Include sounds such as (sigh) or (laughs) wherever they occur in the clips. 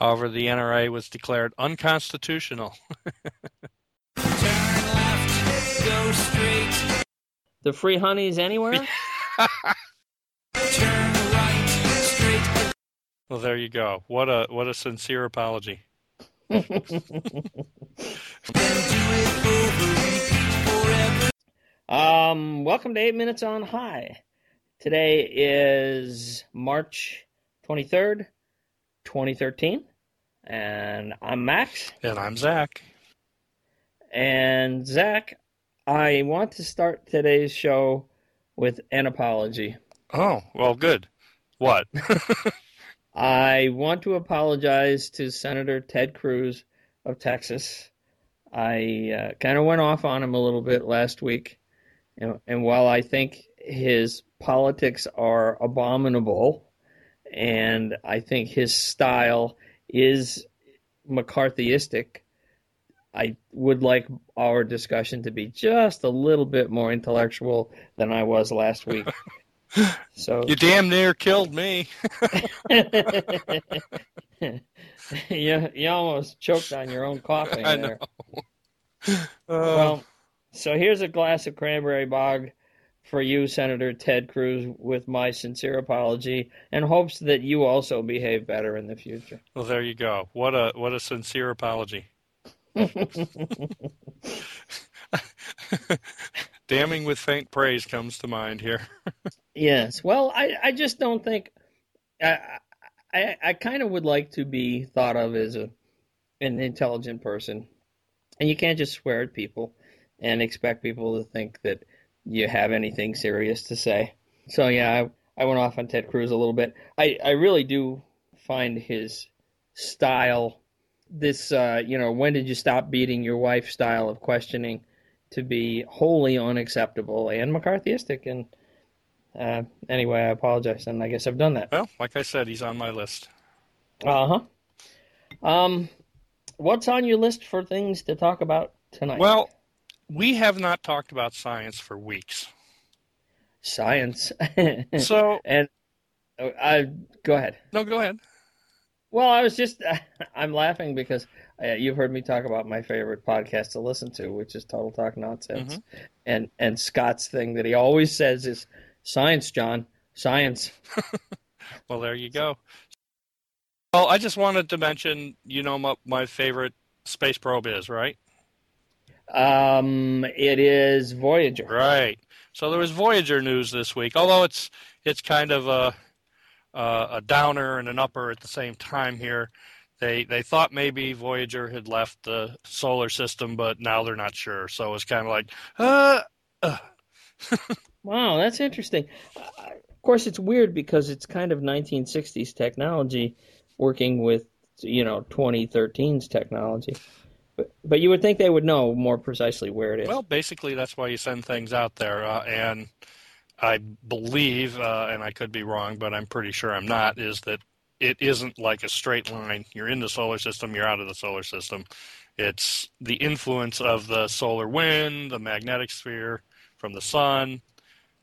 However, the NRA was declared unconstitutional. (laughs) The free honeys anywhere? (laughs) well, there you go. What a what a sincere apology. (laughs) um, welcome to Eight Minutes on High. Today is March 23rd, 2013. And I'm Max. And I'm Zach. And Zach, I want to start today's show with an apology. Oh, well, good. What? (laughs) I want to apologize to Senator Ted Cruz of Texas. I uh, kind of went off on him a little bit last week. And, and while I think his politics are abominable and I think his style is McCarthyistic, I would like our discussion to be just a little bit more intellectual than I was last week. (laughs) So you damn near killed me. (laughs) you you almost choked on your own coughing (laughs) I there. know. Uh, Well, so here's a glass of cranberry bog for you, Senator Ted Cruz, with my sincere apology and hopes that you also behave better in the future. well, there you go. What a what a sincere apology. (laughs) Damning with faint praise comes to mind here. Yes. Well, I, I just don't think I I, I kind of would like to be thought of as a an intelligent person, and you can't just swear at people and expect people to think that you have anything serious to say. So yeah, I, I went off on Ted Cruz a little bit. I, I really do find his style, this uh, you know, when did you stop beating your wife style of questioning, to be wholly unacceptable and McCarthyistic and. Uh, anyway, I apologize, and I guess I've done that. Well, like I said, he's on my list. Uh huh. Um, what's on your list for things to talk about tonight? Well, we have not talked about science for weeks. science. So, (laughs) and uh, I go ahead. no, go ahead. Well, I was just (laughs) I'm laughing because uh, you've heard me talk about my favorite podcast to listen to, which is Total Talk Nonsense, and and Scott's thing that he always says is science, John, science. (laughs) Well, there you go. Well, I just wanted to mention, you know, my, my favorite space probe is, right? Um, it is Voyager. Right. So there was Voyager news this week, although it's it's kind of a a, a downer and an upper at the same time here. They they thought maybe Voyager had left the solar system, but now they're not sure. So it's kind of like, uh, uh. (laughs) Wow, that's interesting. Uh, of course, it's weird because it's kind of 1960s technology working with, you know, 2013's technology. But, you would think they would know more precisely where it is. Well, basically, that's why you send things out there. Uh, and I believe, uh, and I could be wrong, but I'm pretty sure I'm not, is that it isn't like a straight line. You're in the solar system, you're out of the solar system. It's the influence of the solar wind, the magnetic sphere from the sun.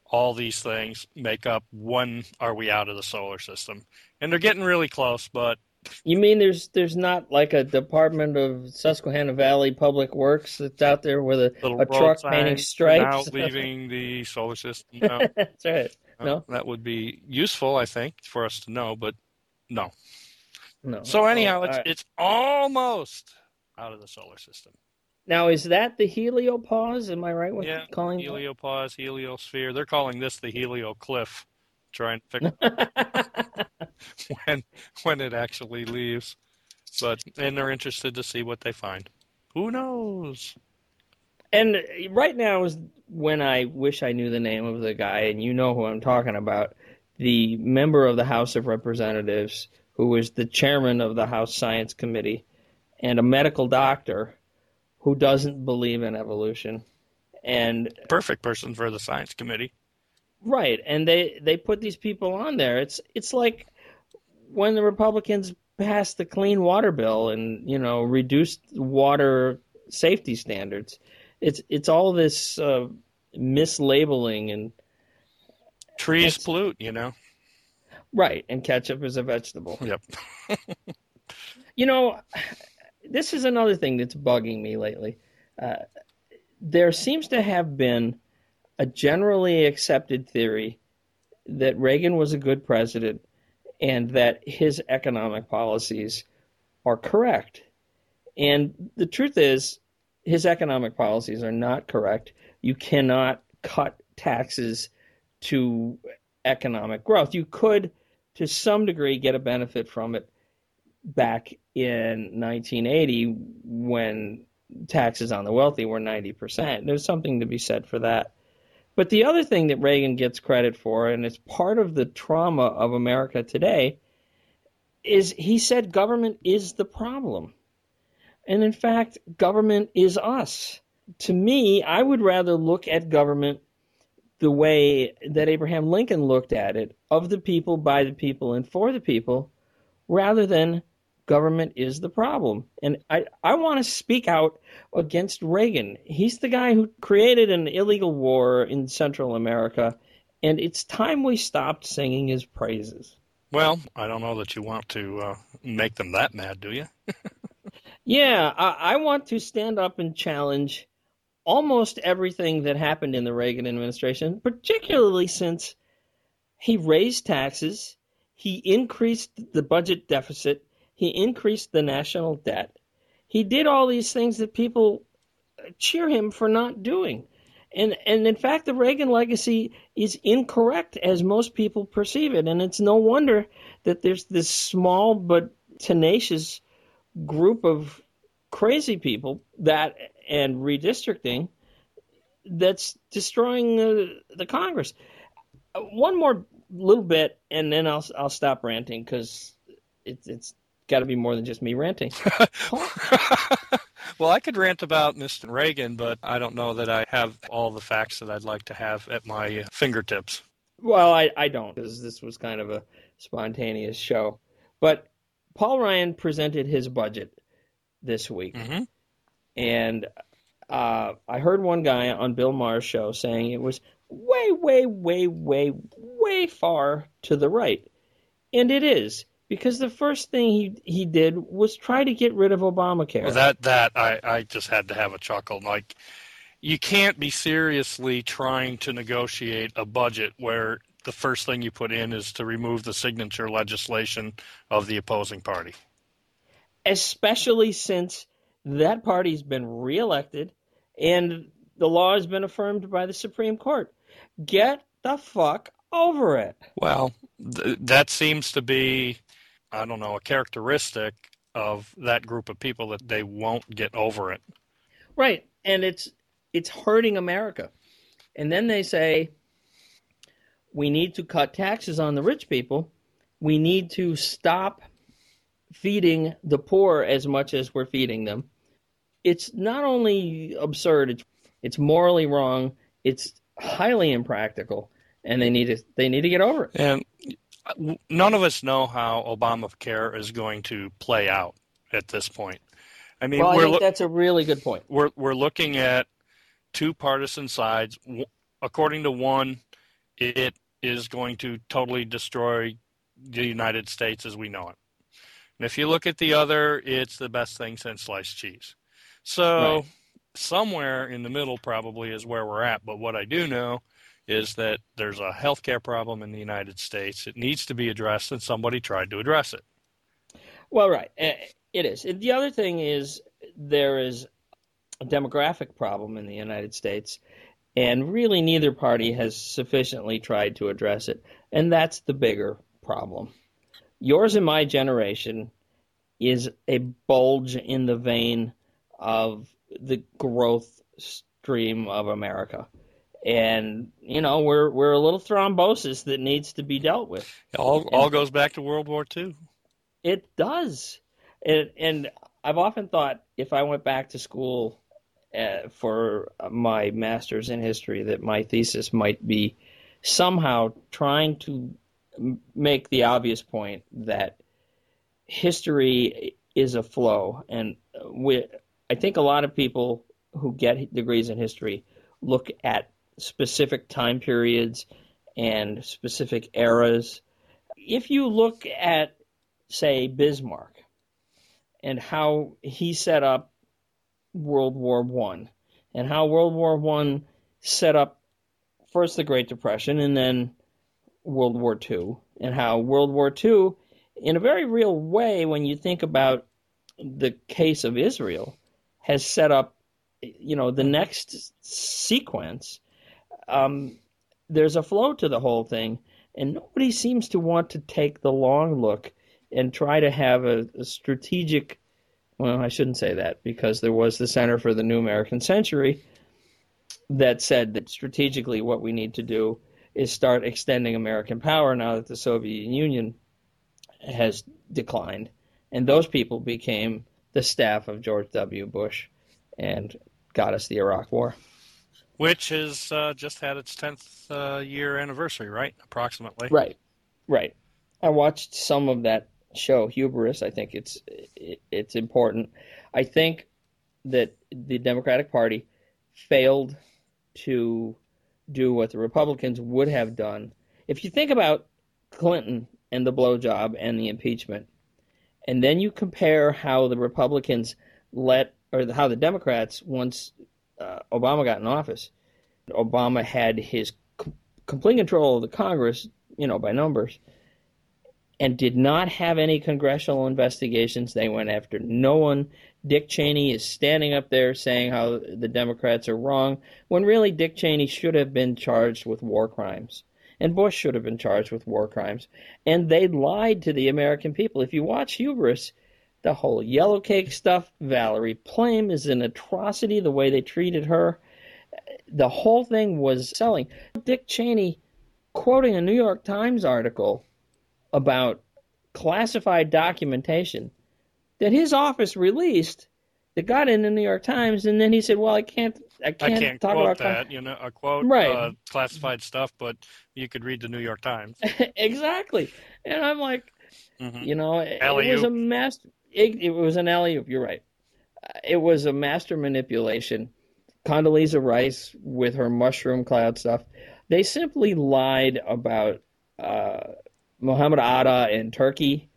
All these things make up when are we out of the solar system. And they're getting really close, but you mean there's there's not like a Department of Susquehanna Valley Public Works that's out there with a, a truck painting stripes? now leaving the solar system. No. (laughs) that's right. Uh, no, that would be useful, I think, for us to know, but no. no. So anyhow, Oh, it's right. it's almost out of the solar system. now is that the heliopause? Am I right with calling? yeah, calling heliopause, heliosphere. They're calling this the heliocliff, trying to figure (laughs) it? when when it actually leaves. But and they're interested to see what they find. Who knows? And right now is when I wish I knew the name of the guy, and you know who I'm talking about. The member of the House of Representatives who was the chairman of the House Science Committee and a medical doctor who doesn't believe in evolution. And Perfect person for the science committee. Right, and they they put these people on there. It's it's like when the Republicans passed the clean water bill and you know reduced water safety standards. It's it's all this uh, mislabeling and Trees pollute, you know. right, and ketchup is a vegetable. Yep. (laughs) You know, this is another thing that's bugging me lately. Uh, there seems to have been a generally accepted theory that Reagan was a good president and that his economic policies are correct. And the truth is, his economic policies are not correct. You cannot cut taxes to economic growth. You could, to some degree, get a benefit from it back in 1980 when taxes on the wealthy were 90%. There's something to be said for that. But the other thing that Reagan gets credit for, and it's part of the trauma of America today, is he said government is the problem. And in fact, government is us. To me, I would rather look at government the way that Abraham Lincoln looked at it of the people, by the people, and for the people, rather than government is the problem. And I, I want to speak out against Reagan. He's the guy who created an illegal war in Central America, and it's time we stopped singing his praises. Well, I don't know that you want to uh, make them that mad, do you? (laughs) yeah, I, I want to stand up and challenge almost everything that happened in the Reagan administration, particularly since he raised taxes, he increased the budget deficit, he increased the national debt. He did all these things that people cheer him for not doing. And and in fact the Reagan legacy is incorrect as most people perceive it and it's no wonder that there's this small but tenacious group of crazy people that and redistricting that's destroying the, the Congress. One more little bit, and then I'll I'll stop ranting because it's it's got to be more than just me ranting. (laughs) (laughs) well, I could rant about Mr. Reagan, but I don't know that I have all the facts that I'd like to have at my fingertips. Well, I, I don't, because this was kind of a spontaneous show. But Paul Ryan presented his budget this week. Mm-hmm. And uh, I heard one guy on Bill Maher's show saying it was way, way, way, way, way far to the right. And it is because the first thing he he did was try to get rid of Obamacare. Well, that that I I just had to have a chuckle. Like you can't be seriously trying to negotiate a budget where the first thing you put in is to remove the signature legislation of the opposing party. Especially since that party's been reelected and the law has been affirmed by the Supreme Court. Get the fuck over it. Well, th- that seems to be I don't know, a characteristic of that group of people that they won't get over it. Right. And it's it's hurting America. And then they say we need to cut taxes on the rich people. We need to stop feeding the poor as much as we're feeding them. It's not only absurd, it's, it's morally wrong, it's highly impractical, and they need to they need to get over it. And none of us know how Obamacare is going to play out at this point. I mean, well, I think lo- that's a really good point. We're we're looking at two partisan sides. According to one, it is going to totally destroy the United States as we know it. And if you look at the other, it's the best thing since sliced cheese. So right. somewhere in the middle probably is where we're at. But what I do know is that there's a healthcare problem in the United States. It needs to be addressed, and somebody tried to address it. Well, right, eh, it is. The other thing is there is a demographic problem in the United States, and really neither party has sufficiently tried to address it, and that's the bigger problem. Yours and my generation is a bulge in the vein of the growth stream of America and you know we're we're a little thrombosis that needs to be dealt with. All and all goes back to World War II. It does, and and I've often thought if I went back to school uh, for my master's in history, that my thesis might be somehow trying to make the obvious point that history is a flow, and we, I think a lot of people who get degrees in history look at specific time periods and specific eras. If you look at, say, Bismarck, and how he set up World War One, and how World War One set up first the Great Depression and then World War Two, and how World War Two, in a very real way, when you think about the case of Israel, has set up, you know, the next sequence. Um, there's a flow to the whole thing, and nobody seems to want to take the long look and try to have a, a strategic. Well, I shouldn't say that because there was the Center for the New American Century that said that strategically what we need to do is start extending American power now that the Soviet Union has declined. And those people became the staff of George W. Bush and got us the Iraq War. Which has uh, just had its 10th uh, year anniversary, right? Approximately. Right, right. I watched some of that show, Hubris. I think it's it's important. I think that the Democratic Party failed to do what the Republicans would have done. If you think about Clinton and the blowjob and the impeachment, and then you compare how the Republicans let, or how the Democrats, once uh, Obama got in office, Obama had his com- complete control of the Congress, you know, by numbers, and did not have any congressional investigations. They went after no one. Dick Cheney is standing up there saying how the Democrats are wrong, when really Dick Cheney should have been charged with war crimes. And Bush should have been charged with war crimes. And they lied to the American people. If you watch Hubris, the whole yellow cake stuff, Valerie Plame is an atrocity the way they treated her. The whole thing was selling. Dick Cheney quoting a New York Times article about classified documentation that his office released that got in the New York Times, and then he said, "Well, I can't, I can't, I can't talk quote about that, you know, a quote Right. uh, classified stuff, but you could read the New York Times. (laughs) exactly." And I'm like, hmm you know, it, it Alley-oop. was a master. It, it was an alley oop. You're right. Uh, It was a master manipulation. Condoleezza Rice with her mushroom cloud stuff. They simply lied about uh, Mohammed Atta in Turkey.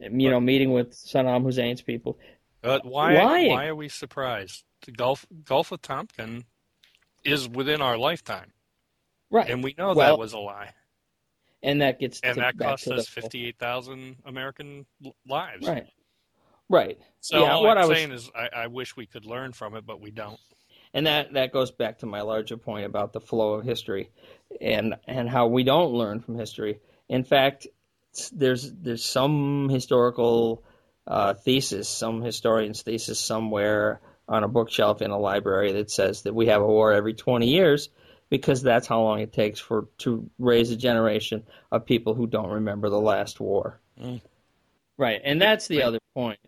You know, meeting with Saddam Hussein's people. But why? Lying. Why are we surprised? The Gulf Gulf of Tonkin is within our lifetime, Right. and we know Well, that was a lie, and that gets and that cost us fifty-eight thousand American lives. Right. Right. So Yeah, all what I'm I was- saying is, I, I wish we could learn from it, but we don't. And that, that goes back to my larger point about the flow of history and and how we don't learn from history. In fact, there's there's some historical uh, thesis, some historian's thesis somewhere on a bookshelf in a library that says that we have a war every 20 years because that's how long it takes for to raise a generation of people who don't remember the last war. Mm. Right, and that's the Right. other point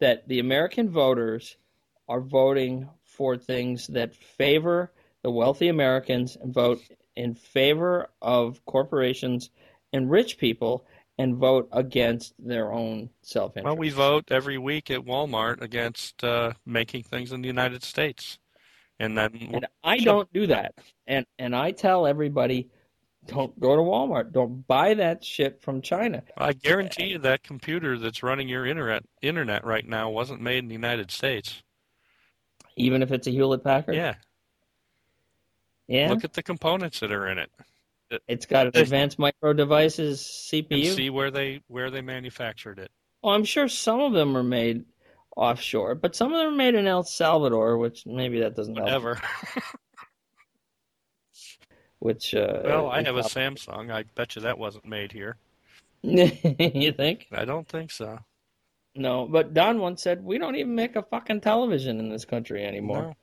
that the American voters are voting for things that favor the wealthy Americans and vote in favor of corporations and rich people and vote against their own self-interest. Well, we vote every week at Walmart against uh, making things in the United States, and then And I don't do that. And and I tell everybody don't go to Walmart. Don't buy that shit from China. I guarantee you that computer that's running your internet internet right now wasn't made in the United States. Even if it's a Hewlett Packard. Yeah, Yeah. look at the components that are in it. it's got an (laughs) advanced micro devices CPU. see where they where they manufactured it. Well, I'm sure some of them are made offshore, but some of them are made in El Salvador, which maybe that doesn't help. (laughs) Which uh, well, I have a Samsung. I bet you that wasn't made here. (laughs) you think? I don't think so. No, but Don once said we don't even make a fucking television in this country anymore. No.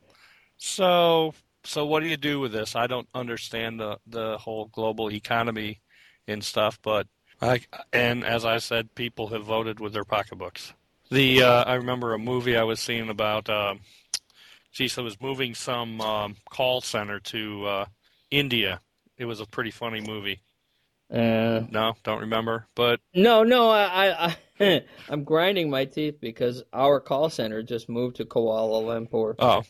So so what do you do with this? I don't understand the the whole global economy and stuff, but I and as I said, people have voted with their pocketbooks. The uh, I remember a movie I was seeing about. Um, geez, I was moving some um, call center to uh, India. It was a pretty funny movie. Uh, No, don't remember, but no, no, I, I, (laughs) I'm grinding my teeth because our call center just moved to Kuala Lumpur. Oh,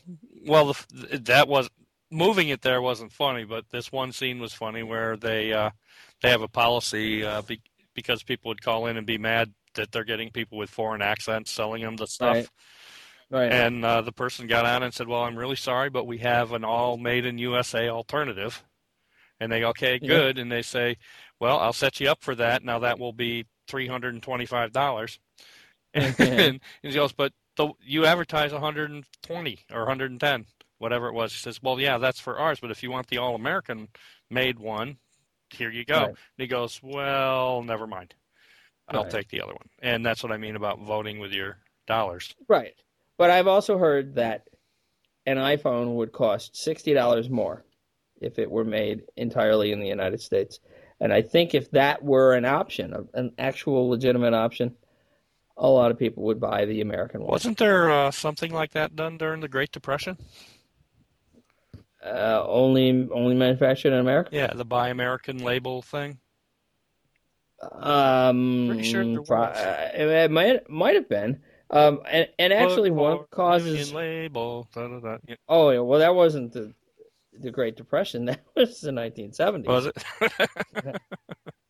well, the, that was moving it there wasn't funny, but this one scene was funny where they uh, they have a policy uh, be, because people would call in and be mad that they're getting people with foreign accents selling them the stuff. Right. Right. And uh, the person got on and said, "Well, I'm really sorry, but we have an all made in USA alternative." And they go, "Okay, Yeah. good." And they say, "Well, I'll set you up for that. Now that will be three hundred and twenty-five dollars." (laughs) and, and he goes, "But the, you advertise 120 or 110, whatever it was." He says, "Well, yeah, that's for ours, but if you want the all American made one, here you go." Right. And he goes, "Well, never mind. I'll Right. take the other one." And that's what I mean about voting with your dollars. Right. But I've also heard that an iPhone would cost $60 more if it were made entirely in the United States. And I think if that were an option, an actual legitimate option, a lot of people would buy the American one. Wasn't there uh, something like that done during the Great Depression? Uh, only only manufactured in America? Yeah, the Buy American label thing. Um, Pretty sure there was. uh, it might might have been. Um, and, and actually, one causes. Label. Yeah, Oh, yeah, well, that wasn't the the Great Depression. (laughs) That was the 1970s. Was it?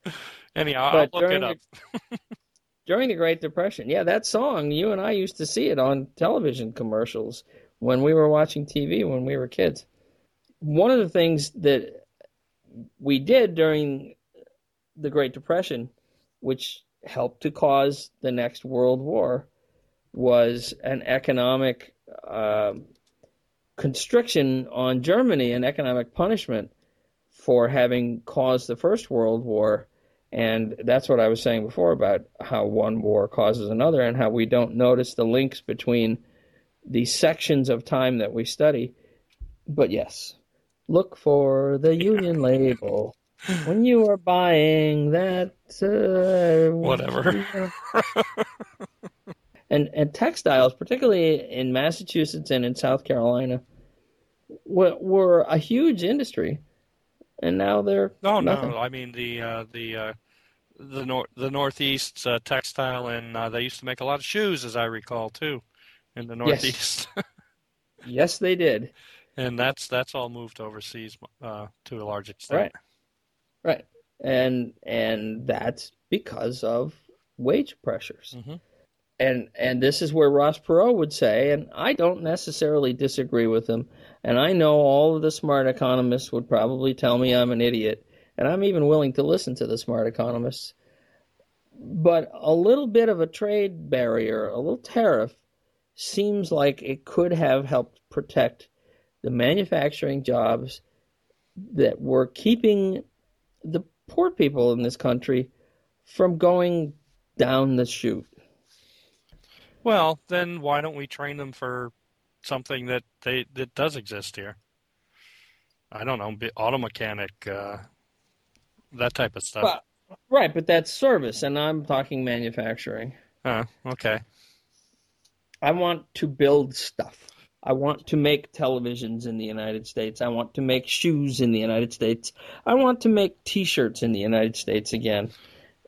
(laughs) Anyhow, But I'll look it up. during the Great Depression. Yeah, that song, you and I used to see it on television commercials when we were watching TV when we were kids. One of the things that we did during the Great Depression, which helped to cause the next World War, was an economic um constriction on Germany, an economic punishment for having caused the First World War. And that's what I was saying before about how one war causes another and how we don't notice the links between the sections of time that we study. But yes, look for the Union label when you are buying that. Uh, Whatever. (laughs) and and textiles, particularly in Massachusetts and in South Carolina, were, were a huge industry, and now they're No, nothing. no. I mean the uh, the uh, the nor- the Northeast uh, textile, and uh, they used to make a lot of shoes, as I recall, too, in the Northeast. (laughs) Yes, they did. and that's that's all moved overseas uh, to a large extent. Right. Right. And and that's because of wage pressures. Mhm. And and this is where Ross Perot would say, and I don't necessarily disagree with him, and I know all of the smart economists would probably tell me I'm an idiot, and I'm even willing to listen to the smart economists. But a little bit of a trade barrier, a little tariff, seems like it could have helped protect the manufacturing jobs that were keeping the poor people in this country from going down the chute. Well, then why don't we train them for something that they that does exist here? I don't know, auto mechanic, uh, that type of stuff. Well, right, but that's service, and I'm talking manufacturing. Huh, okay. I want to build stuff. I want to make televisions in the United States. I want to make shoes in the United States. I want to make T-shirts in the United States again,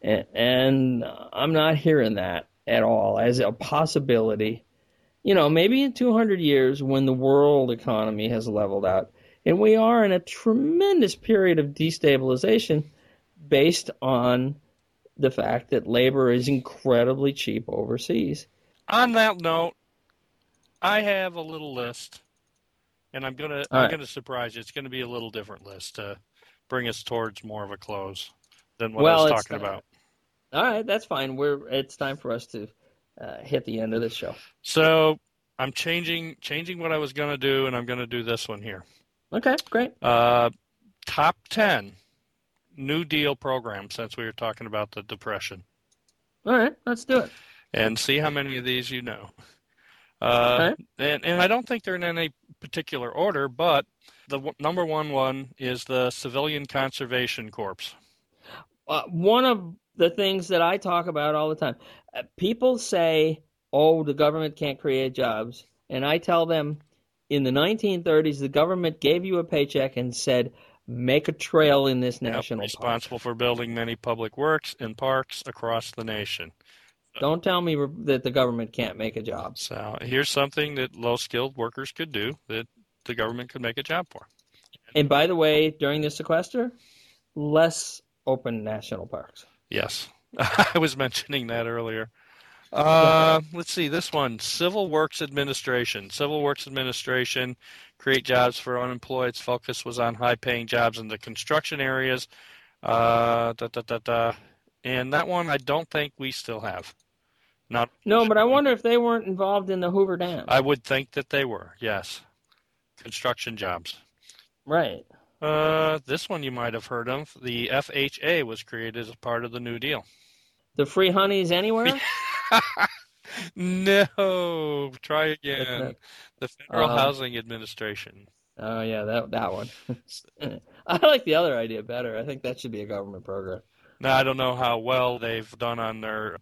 and, and I'm not hearing that at all as a possibility. You know, maybe in 200 years, when the world economy has leveled out, and we are in a tremendous period of destabilization based on the fact that labor is incredibly cheap overseas. On that note, I have a little list, and I'm gonna All I'm right. gonna surprise you. It's gonna be a little different list to bring us towards more of a close than what Well, I was talking not- about. All right, that's fine. We're it's time for us to uh, hit the end of this show. So I'm changing changing what I was gonna do, and I'm gonna do this one here. Okay, great. Uh, top ten New Deal programs since we were talking about the depression. All right, let's do it. and see how many of these you know. Uh, and, and I don't think they're in any particular order, but the w- number one one is the Civilian Conservation Corps. Uh, one of the things that I talk about all the time, uh, people say, "Oh, the government can't create jobs," and I tell them, in the 1930s, the government gave you a paycheck and said, "Make a trail in this Yep, national park." responsible for building many public works and parks across the nation. Don't tell me that the government can't make a job. So here's something that low skilled workers could do that the government could make a job for. And by the way, during the sequester, less open national parks. Yes. (laughs) I was mentioning that earlier. Uh, (laughs) let's see this one: Civil Works Administration. Civil Works Administration create jobs for unemployed. Its focus was on high-paying jobs in the construction areas. Uh, da, da, da, da. And that one, I don't think we still have. Not no, but I wonder if they weren't involved in the Hoover Dam. I would think that they were. Yes, construction jobs. Right. Uh, this one you might have heard of. The FHA was created as part of the New Deal. The free honeys anywhere? (laughs) no, try again. The Federal Um, Housing Administration. Oh yeah, that that one. (laughs) I like the other idea better. I think that should be a government program. Now I don't know how well they've done on their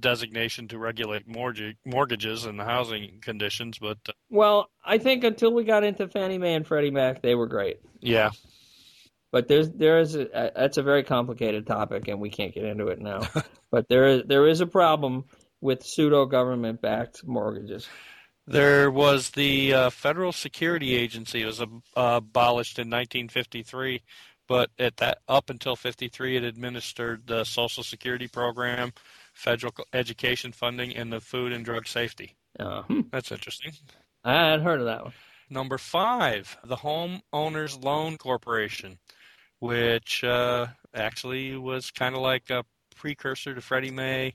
designation to regulate mortgage, mortgages and the housing conditions, but uh, Well, I think until we got into Fannie Mae and Freddie Mac, they were great. yeah, But there's there is a, that's a very complicated topic, and we can't get into it now. (laughs) but there is there is a problem with pseudo government backed mortgages. There was the uh, Federal Security Agency. It was uh, abolished in 1953, but at that up until 53, it administered the Social Security program, federal education funding, and the food and drug safety. Uh, hmm, That's interesting. I hadn't heard of that one. Number five, the Homeowners Loan Corporation, which uh, actually was kind of like a precursor to Freddie Mae,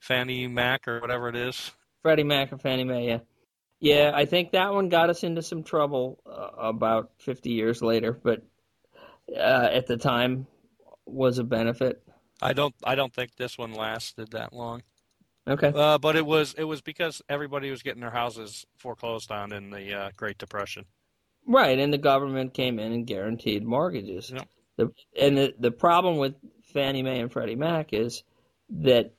Fannie Mac, or whatever it is. Freddie Mac or Fannie Mae, yeah. Yeah, I think that one got us into some trouble uh, about 50 years later, but uh, at the time was a benefit. I don't. I don't think this one lasted that long. Okay. Uh, but it was it was because everybody was getting their houses foreclosed on in the uh, Great Depression. Right, and the government came in and guaranteed mortgages. Yep. The, and the, the problem with Fannie Mae and Freddie Mac is that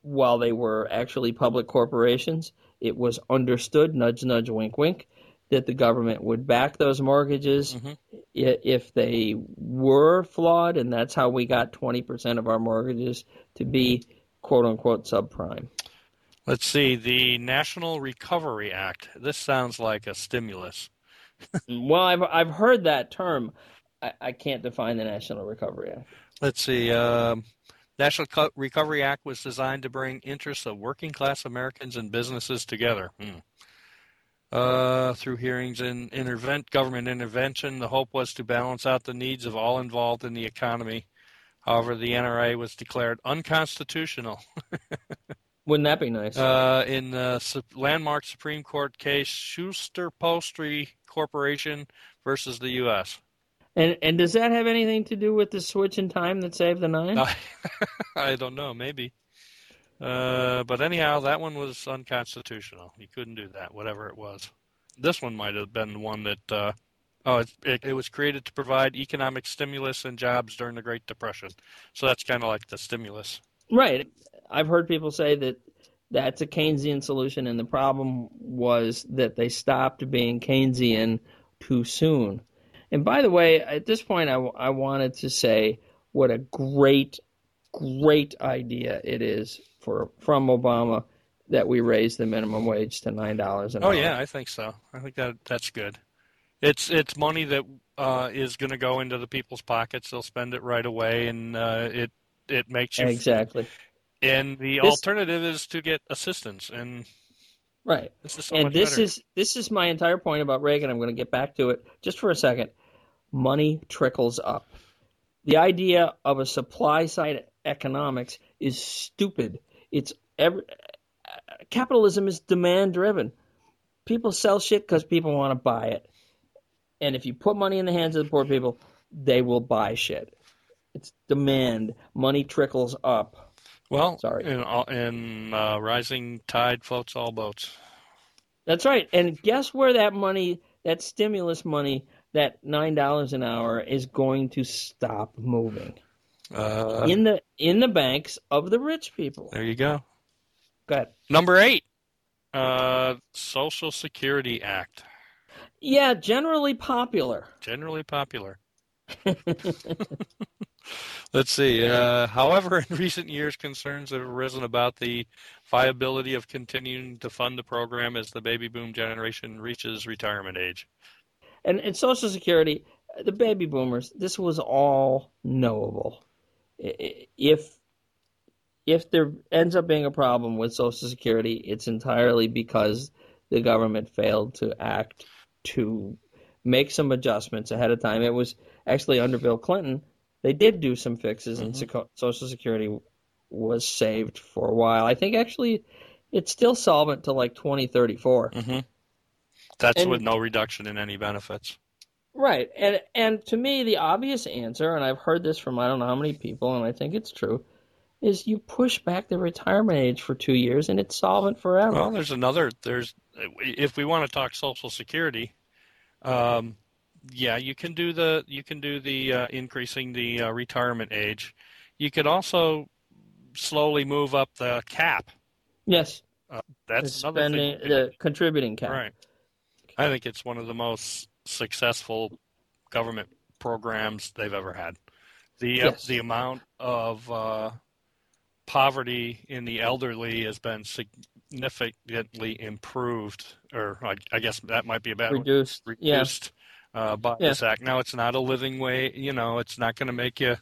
while they were actually public corporations, it was understood, nudge, nudge, wink, wink, that the government would back those mortgages Mhm. if they were flawed, and that's how we got 20% of our mortgages to be quote unquote subprime. Let's see the National Recovery Act. This sounds like a stimulus. (laughs) Well, I've, I've heard that term. I, I can't define the National Recovery Act. Let's see. Um, National Co- Recovery Act was designed to bring interests of working class Americans and businesses together. Hmm. Uh, through hearings and intervent government intervention, the hope was to balance out the needs of all involved in the economy. However, the NRA was declared unconstitutional (laughs) Wouldn't that be nice? uh, in the landmark Supreme Court case Schechter Poultry Corporation versus the U.S. And and does that have anything to do with the switch in time that saved the nine? I, (laughs) I don't know, maybe. Uh, but anyhow, that one was unconstitutional. You couldn't do that, whatever it was. This one might have been the one that. Uh, oh, it, it, it was created to provide economic stimulus and jobs during the Great Depression. So that's kind of like the stimulus. Right. I've heard people say that that's a Keynesian solution, and the problem was that they stopped being Keynesian too soon. And by the way, at this point, I, I wanted to say what a great, great idea it is for from Obama that we raise the minimum wage to nine dollars an Oh hour. yeah, I think so. I think that that's good. It's it's money that uh, is going to go into the people's pockets. They'll spend it right away, and uh, it it makes you. exactly And the This- alternative is to get assistance, and right. this is so and this better. is this is my entire point about Reagan. I'm going to get back to it just for a second. Money trickles up. The idea of a supply side economics is stupid. It's every, capitalism is demand driven. People sell shit because people want to buy it, and if you put money in the hands of the poor people, they will buy shit. It's demand. Money trickles up. Well, Sorry. in uh, rising tide floats all boats. That's right. And guess where that money, that stimulus money, that nine dollars an hour is going to stop moving Uh, in the in the banks of the rich people. there you go. Go ahead. Number eight, uh, Social Security Act, Yeah, generally popular. generally popular. (laughs) (laughs) Let's see. Uh, however, in recent years, concerns have arisen about the viability of continuing to fund the program as the baby boom generation reaches retirement age. And and Social Security, the baby boomers, this was all knowable. I- i- If if there ends up being a problem with Social Security, it's entirely because the government failed to act to make some adjustments ahead of time. It was actually under Bill Clinton, they did do some fixes, mm-hmm. and Social Security was saved for a while. I think actually it's still solvent to like 2034. Mm-hmm. That's and, with no reduction in any benefits. Right. And and to me the obvious answer and I've heard this from I don't know how many people and I think it's true is you push back the retirement age for 2 years and it's solvent forever. Well, there's another there's if we want to talk social security um, yeah, you can do the you can do the uh, increasing the uh, retirement age. You could also slowly move up the cap. Yes. Uh, that's the spending, the contributing cap. Right. I think it's one of the most successful government programs they've ever had. The uh, the amount of uh, poverty in the elderly has been significantly improved, or I, I guess that might be a bad reduced. Reduced. Yeah. Uh, by yeah. this act. Now it's not a living way. You know, it's not going to make you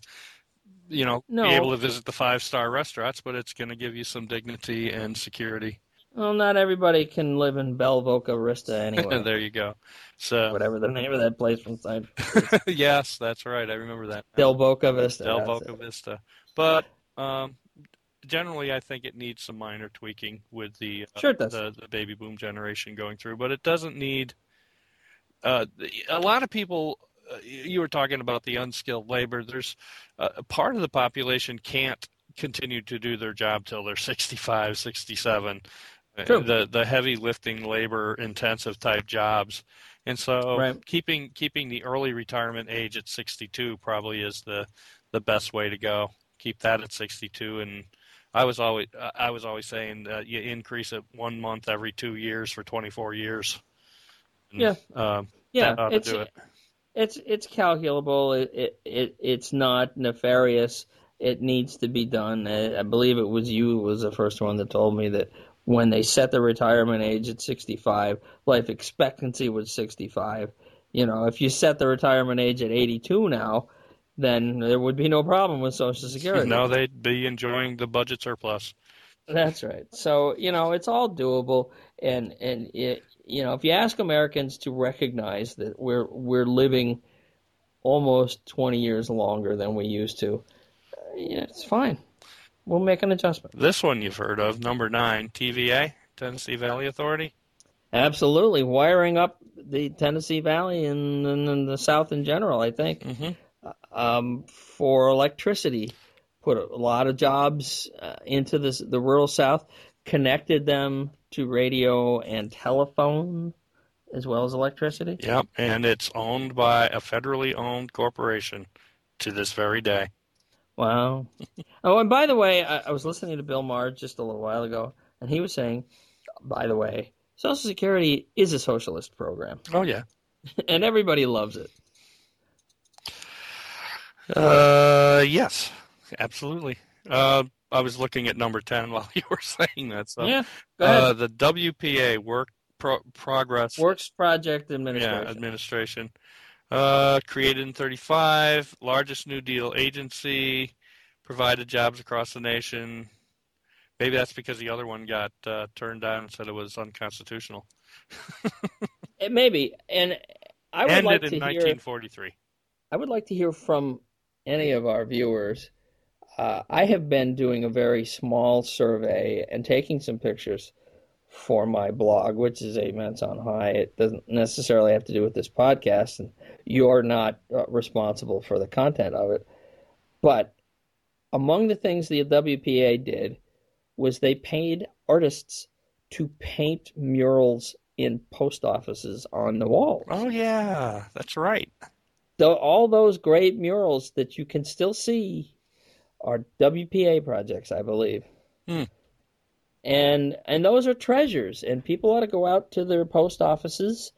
you know, no. be able to visit the five star restaurants, but it's going to give you some dignity and security. Well, not everybody can live in Del Boca Vista (laughs) anyway. there you go. So whatever the name of that place from Side. (laughs) yes, that's right. I remember that. Del Boca Vista. Del Boca Vista. But um, generally, I think it needs some minor tweaking with the uh, sure the, the baby boom generation going through, but it doesn't need. Uh, a lot of people uh, you were talking about the unskilled labor. There's uh, part of the population can't continue to do their job till they're 65, 67. True. The the heavy lifting, labor intensive type jobs, and so right. keeping keeping the early retirement age at 62 probably is the the best way to go. Keep that at 62, and I was always I was always saying that you increase it one month every two years for 24 years. And, yeah. Uh, yeah. it's, it. It's it's calculable. It, it, it it's not nefarious. It needs to be done. I, I believe it was you was the first one that told me that when they set the retirement age at 65, life expectancy was 65. You know, if you set the retirement age at 82 now, then there would be no problem with Social Security. no, they'd be enjoying the budget surplus. That's right. So you know, it's all doable, and and it, you know, if you ask Americans to recognize that we're we're living almost 20 years longer than we used to, uh, yeah, it's fine. We'll make an adjustment. This one you've heard of, number nine, TVA, Tennessee Valley Authority. Absolutely, wiring up the Tennessee Valley and, and the South in general. I think mm-hmm. Uh, um, for electricity, put a lot of jobs uh, into this the rural South, connected them to radio and telephone as well as electricity? Yep, and it's owned by a federally owned corporation to this very day. Wow. oh, and by the way, I, I, was listening to Bill Maher just a little while ago, and he was saying, by the way, Social Security is a socialist program. Oh, yeah. (laughs) and everybody loves it. Uh, yes, absolutely. Uh, I was looking at number 10 while (laughs) you were saying that. So, yeah, uh, the WPA, Work Pro- Progress. Works Project Administration. Yeah, administration. Uh, created in 35, largest New Deal agency, provided jobs across the nation. Maybe that's because the other one got uh, turned down and said it was unconstitutional. (laughs) it may be. And I would Ended like to in hear, 1943. I would like to hear from any of our viewers uh, I have been doing a very small survey and taking some pictures for my blog, which is Eight Minutes on High. It doesn't necessarily have to do with this podcast, and you're not uh, responsible for the content of it. But among the things the WPA did was they paid artists to paint murals in post offices on the walls. Oh yeah, that's right. The, all those great murals that you can still see are WPA projects, I believe. Hmm. And and those are treasures, and people ought to go out to their post offices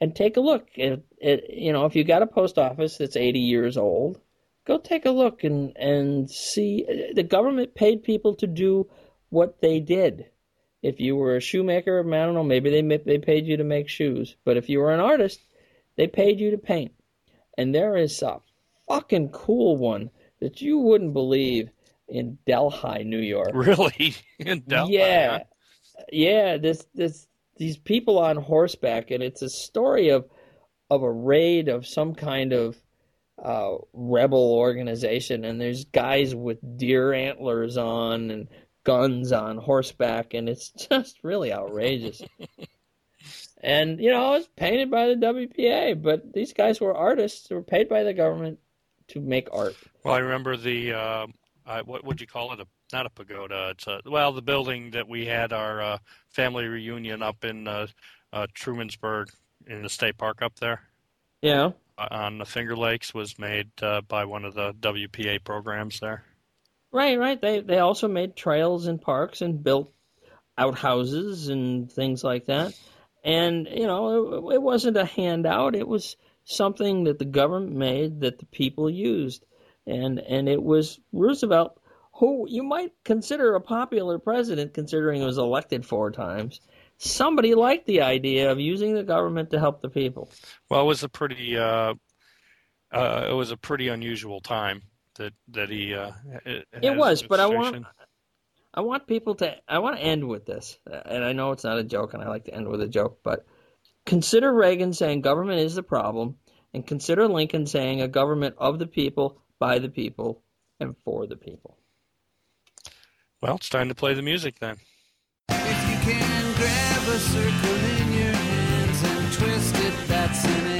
and take a look. At, at, you know, if you got a post office that's 80 years old, go take a look and and see. The government paid people to do what they did. If you were a shoemaker, I don't know, maybe they they paid you to make shoes. But if you were an artist, they paid you to paint. And there is a fucking cool one that you wouldn't believe. In Delhi, New York. Really? (laughs) in Delhi? Yeah, huh? yeah. This this these people on horseback, and it's a story of of a raid of some kind of uh, rebel organization, and there's guys with deer antlers on and guns on horseback, and it's (laughs) just really outrageous. (laughs) and you know, it was painted by the WPA, but these guys were artists; they were paid by the government to make art. Well, I remember the uh, what would you call it? A not a pagoda. It's a well, the building that we had our uh, family reunion up in uh, uh, Trumansburg in the state park up there. Yeah. On the Finger Lakes was made uh, by one of the WPA programs there. Right, right. They they also made trails and parks and built outhouses and things like that. And you know, it, it wasn't a handout. It was something that the government made that the people used, and and it was Roosevelt, who you might consider a popular president, considering he was elected four times. Somebody liked the idea of using the government to help the people. Well, it was a pretty uh, uh, it was a pretty unusual time that that he. Uh, it was, but I want I want people to I want to end with this, and I know it's not a joke, and I like to end with a joke, but consider Reagan saying government is the problem, and consider Lincoln saying a government of the people, by the people, and for the people. Well, it's time to play the music then. If you can grab a circle in your hands and twist it, that's an